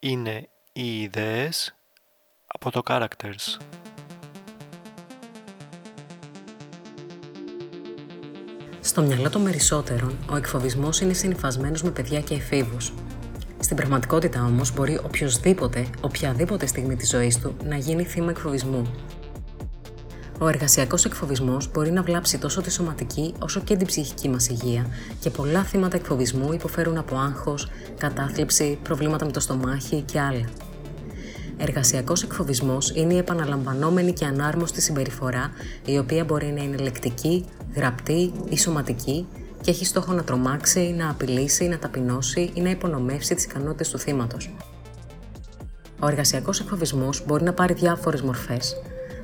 είναι οι ιδέες από το characters. Στο μυαλό των περισσότερων, ο εκφοβισμός είναι συνυφασμένος με παιδιά και εφήβους. Στην πραγματικότητα όμως μπορεί οποιοδήποτε, οποιαδήποτε στιγμή της ζωής του να γίνει θύμα εκφοβισμού. Ο εργασιακός εκφοβισμός μπορεί να βλάψει τόσο τη σωματική όσο και την ψυχική μας υγεία και πολλά θύματα εκφοβισμού υποφέρουν από άγχος, κατάθλιψη, προβλήματα με το στομάχι και άλλα. Εργασιακός εκφοβισμός είναι η επαναλαμβανόμενη και ανάρμοστη συμπεριφορά η οποία μπορεί να είναι λεκτική, γραπτή ή σωματική και έχει στόχο να τρομάξει, να απειλήσει, να ταπεινώσει ή να υπονομεύσει τις ικανότητες του θύματος. Ο εργασιακός εκφοβισμός μπορεί να πάρει διάφορες μορφές,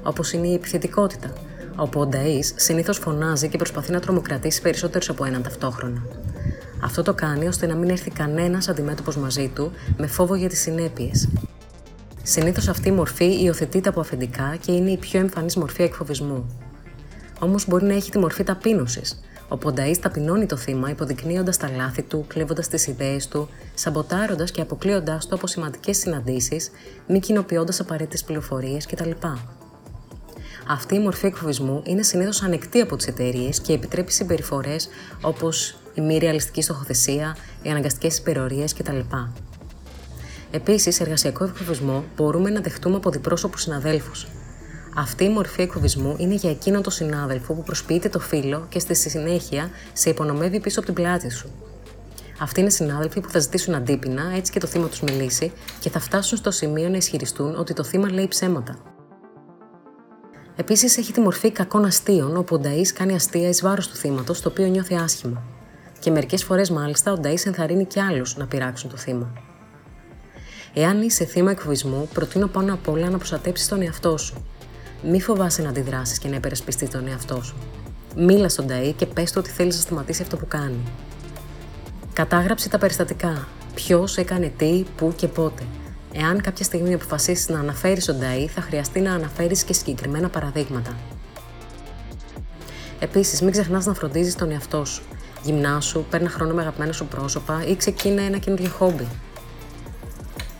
όπως είναι η επιθετικότητα, όπου ο Νταή συνήθως φωνάζει και προσπαθεί να τρομοκρατήσει περισσότερους από έναν ταυτόχρονα. Αυτό το κάνει ώστε να μην έρθει κανένας αντιμέτωπος μαζί του με φόβο για τις συνέπειες. Συνήθως αυτή η μορφή υιοθετείται από αφεντικά και είναι η πιο εμφανής μορφή εκφοβισμού. Όμως μπορεί να έχει τη μορφή ταπείνωσης, όπου ο Νταή ταπεινώνει το θύμα υποδεικνύοντας τα λάθη του, κλέβοντας τις ιδέες του, σαμποτάροντας και αποκλείοντάς το από σημαντικές συναντήσεις, μη κοινοποιώντας απαραίτητες πληροφορίες κτλ. Αυτή η μορφή εκφοβισμού είναι συνήθως ανεκτή από τις εταιρείες και επιτρέπει συμπεριφορές όπως η μη ρεαλιστική στοχοθεσία, οι αναγκαστικές υπερορίες κτλ. Επίσης, εργασιακό εκφοβισμό μπορούμε να δεχτούμε από διπρόσωπους συναδέλφους. Αυτή η μορφή εκφοβισμού είναι για εκείνον τον συνάδελφο που προσποιείται το φίλο και στη συνέχεια σε υπονομεύει πίσω από την πλάτη σου. Αυτοί είναι συνάδελφοι που θα ζητήσουν αντίπεινα, έτσι και το θύμα τους μιλήσει, και θα φτάσουν στο σημείο να ισχυριστούν ότι το θύμα λέει ψέματα. Επίσης, έχει τη μορφή κακών αστείων, όπου ο Νταή κάνει αστεία εις βάρος του θύματος, το οποίο νιώθει άσχημα. Και μερικές φορές, μάλιστα, ο Νταή ενθαρρύνει και άλλους να πειράξουν το θύμα. Εάν είσαι θύμα εκφοβισμού, προτείνω πάνω απ' όλα να προστατέψεις τον εαυτό σου. Μη φοβάσαι να αντιδράσεις και να υπερασπιστείς τον εαυτό σου. Μίλα στον Νταή και πες του ότι θέλει να σταματήσει αυτό που κάνει. Κατάγραψε τα περιστατικά. Ποιος έκανε τι, πού και πότε. Εάν κάποια στιγμή αποφασίσεις να αναφέρεις τον ΤΑΗ, θα χρειαστεί να αναφέρεις και συγκεκριμένα παραδείγματα. Επίσης, μην ξεχνάς να φροντίζεις τον εαυτό σου. Γυμνάσου, παίρνει χρόνο με αγαπημένα σου πρόσωπα ή ξεκίνα ένα καινούργιο χόμπι.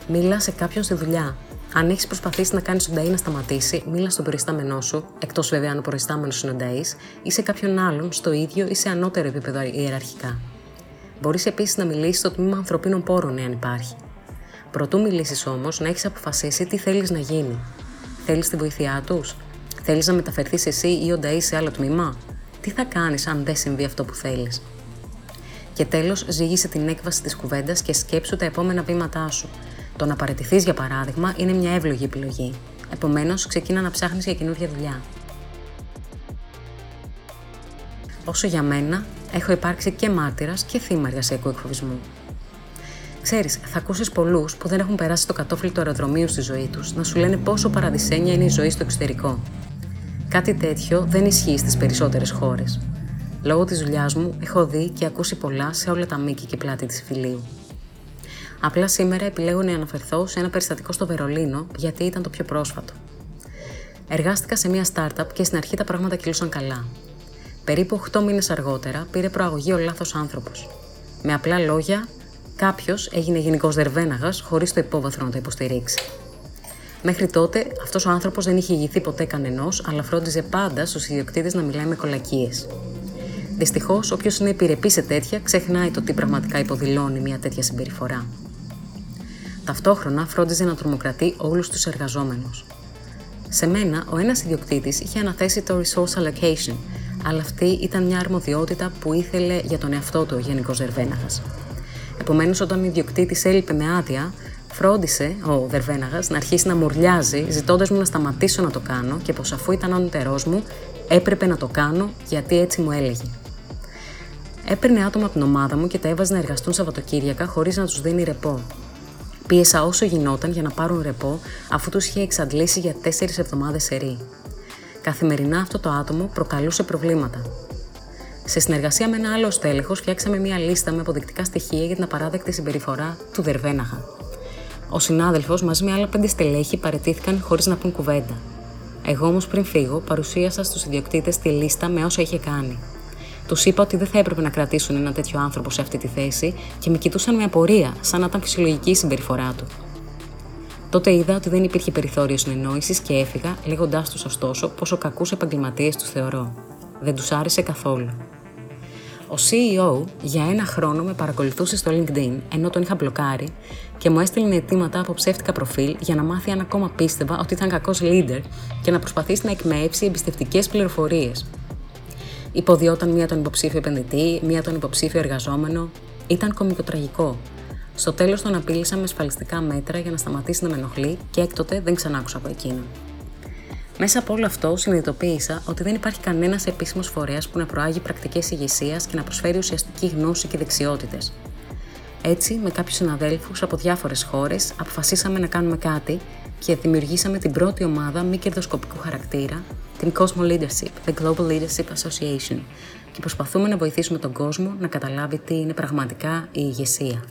Μίλα σε κάποιον στη δουλειά. Αν έχεις προσπαθήσει να κάνεις τον ΤΑΗ να σταματήσει, μίλα στον προϊστάμενό σου, εκτός βέβαια αν ο προϊστάμενος είναι ο ΤΑΗ, ή σε κάποιον άλλον στο ίδιο ή σε ανώτερο επίπεδο ιεραρχικά. Μπορείς επίσης να μιλήσεις στο τμήμα ανθρωπίνων πόρων, εάν υπάρχει. Προτού μιλήσεις όμως, να έχεις αποφασίσει τι θέλεις να γίνει. Θέλεις τη βοήθειά τους, Θέλεις να μεταφερθείς εσύ ή ο Νταΐ σε άλλο τμήμα, Τι θα κάνεις αν δεν συμβεί αυτό που θέλεις; Και τέλος, ζήγησε την έκβαση της κουβέντας και σκέψου τα επόμενα βήματά σου. Το να παραιτηθείς, για παράδειγμα, είναι μια εύλογη επιλογή. Επομένως, ξεκίνα να ψάχνεις για καινούργια δουλειά. Όσο για μένα, έχω υπάρξει και μάρτυρας και θύμα εργασιακού εκφοβισμού. Ξέρεις, θα ακούσεις πολλούς που δεν έχουν περάσει το κατόφλι του αεροδρομίου στη ζωή τους να σου λένε πόσο παραδεισένια είναι η ζωή στο εξωτερικό. Κάτι τέτοιο δεν ισχύει στις περισσότερες χώρες. Λόγω της δουλειάς μου, έχω δει και ακούσει πολλά σε όλα τα μήκη και πλάτη της φιλίου. Απλά σήμερα επιλέγω να αναφερθώ σε ένα περιστατικό στο Βερολίνο, γιατί ήταν το πιο πρόσφατο. Εργάστηκα σε μια startup και στην αρχή τα πράγματα κυλούσαν καλά. Περίπου 8 μήνες αργότερα πήρε προαγωγή ο λάθος άνθρωπος. Με απλά λόγια, Κάποιος έγινε γενικός δερβέναγας χωρίς το υπόβαθρο να το υποστηρίξει. Μέχρι τότε, αυτός ο άνθρωπος δεν είχε ηγηθεί ποτέ κανενός, αλλά φρόντιζε πάντα στους ιδιοκτήτες να μιλάει με κολακίες. Δυστυχώς, όποιος είναι επιρρεπής σε τέτοια, ξεχνάει το τι πραγματικά υποδηλώνει μια τέτοια συμπεριφορά. Ταυτόχρονα, φρόντιζε να τρομοκρατεί όλους τους εργαζόμενους. Σε μένα, ο ένας ιδιοκτήτης είχε αναθέσει το resource allocation, αλλά αυτή ήταν μια αρμοδιότητα που ήθελε για τον εαυτό του ο Γενικός Δερβέναγας. Επομένως, όταν ο ιδιοκτήτης έλειπε με άδεια, φρόντισε ο Δερβέναγα να αρχίσει να μουρλιάζει, ζητώντας μου να σταματήσω να το κάνω και πως αφού ήταν όνειτερό μου, έπρεπε να το κάνω γιατί έτσι μου έλεγε. Έπαιρνε άτομα από την ομάδα μου και τα έβαζε να εργαστούν Σαββατοκύριακα χωρίς να τους δίνει ρεπό. Πίεσα όσο γινόταν για να πάρουν ρεπό, αφού τους είχε εξαντλήσει για τέσσερις εβδομάδες σερή. Καθημερινά αυτό το άτομο προκαλούσε προβλήματα. Σε συνεργασία με ένα άλλο στέλεχος, φτιάξαμε μια λίστα με αποδεικτικά στοιχεία για την απαράδεκτη συμπεριφορά του Δερβέναχα. Ο συνάδελφο μαζί με άλλα πέντε στελέχη παρετήθηκαν χωρίς να πούν κουβέντα. Εγώ όμως πριν φύγω, παρουσίασα στους ιδιοκτήτες τη λίστα με όσα είχε κάνει. Τους είπα ότι δεν θα έπρεπε να κρατήσουν ένα τέτοιο άνθρωπο σε αυτή τη θέση και με κοιτούσαν με απορία, σαν να ήταν φυσιολογική η συμπεριφορά του. Τότε είδα ότι δεν υπήρχε περιθώριο συνεννόησης και έφυγα, λέγοντάς τους ωστόσο πόσο κακούς επαγγελματίες τους θεωρώ. Δεν τους άρεσε καθόλου. Ο CEO για ένα χρόνο με παρακολουθούσε στο LinkedIn ενώ τον είχα μπλοκάρει και μου έστειλε αιτήματα από ψεύτικα προφίλ για να μάθει αν ακόμα πίστευα ότι ήταν κακός leader και να προσπαθήσει να εκμεύσει εμπιστευτικές πληροφορίες. Υποδιόταν μία τον υποψήφιο επενδυτή, μία τον υποψήφιο εργαζόμενο. Ήταν κομικοτραγικό. Στο τέλος τον απείλησα με ασφαλιστικά μέτρα για να σταματήσει να με ενοχλεί και έκτοτε δεν ξανά άκουσα από εκείνον. Μέσα από όλο αυτό συνειδητοποίησα ότι δεν υπάρχει κανένας επίσημος φορέας που να προάγει πρακτικές ηγεσίας και να προσφέρει ουσιαστική γνώση και δεξιότητες. Έτσι, με κάποιους συναδέλφους από διάφορες χώρες, αποφασίσαμε να κάνουμε κάτι και δημιουργήσαμε την πρώτη ομάδα μη κερδοσκοπικού χαρακτήρα, την Cosmo Leadership, the Global Leadership Association, και προσπαθούμε να βοηθήσουμε τον κόσμο να καταλάβει τι είναι πραγματικά η ηγεσία.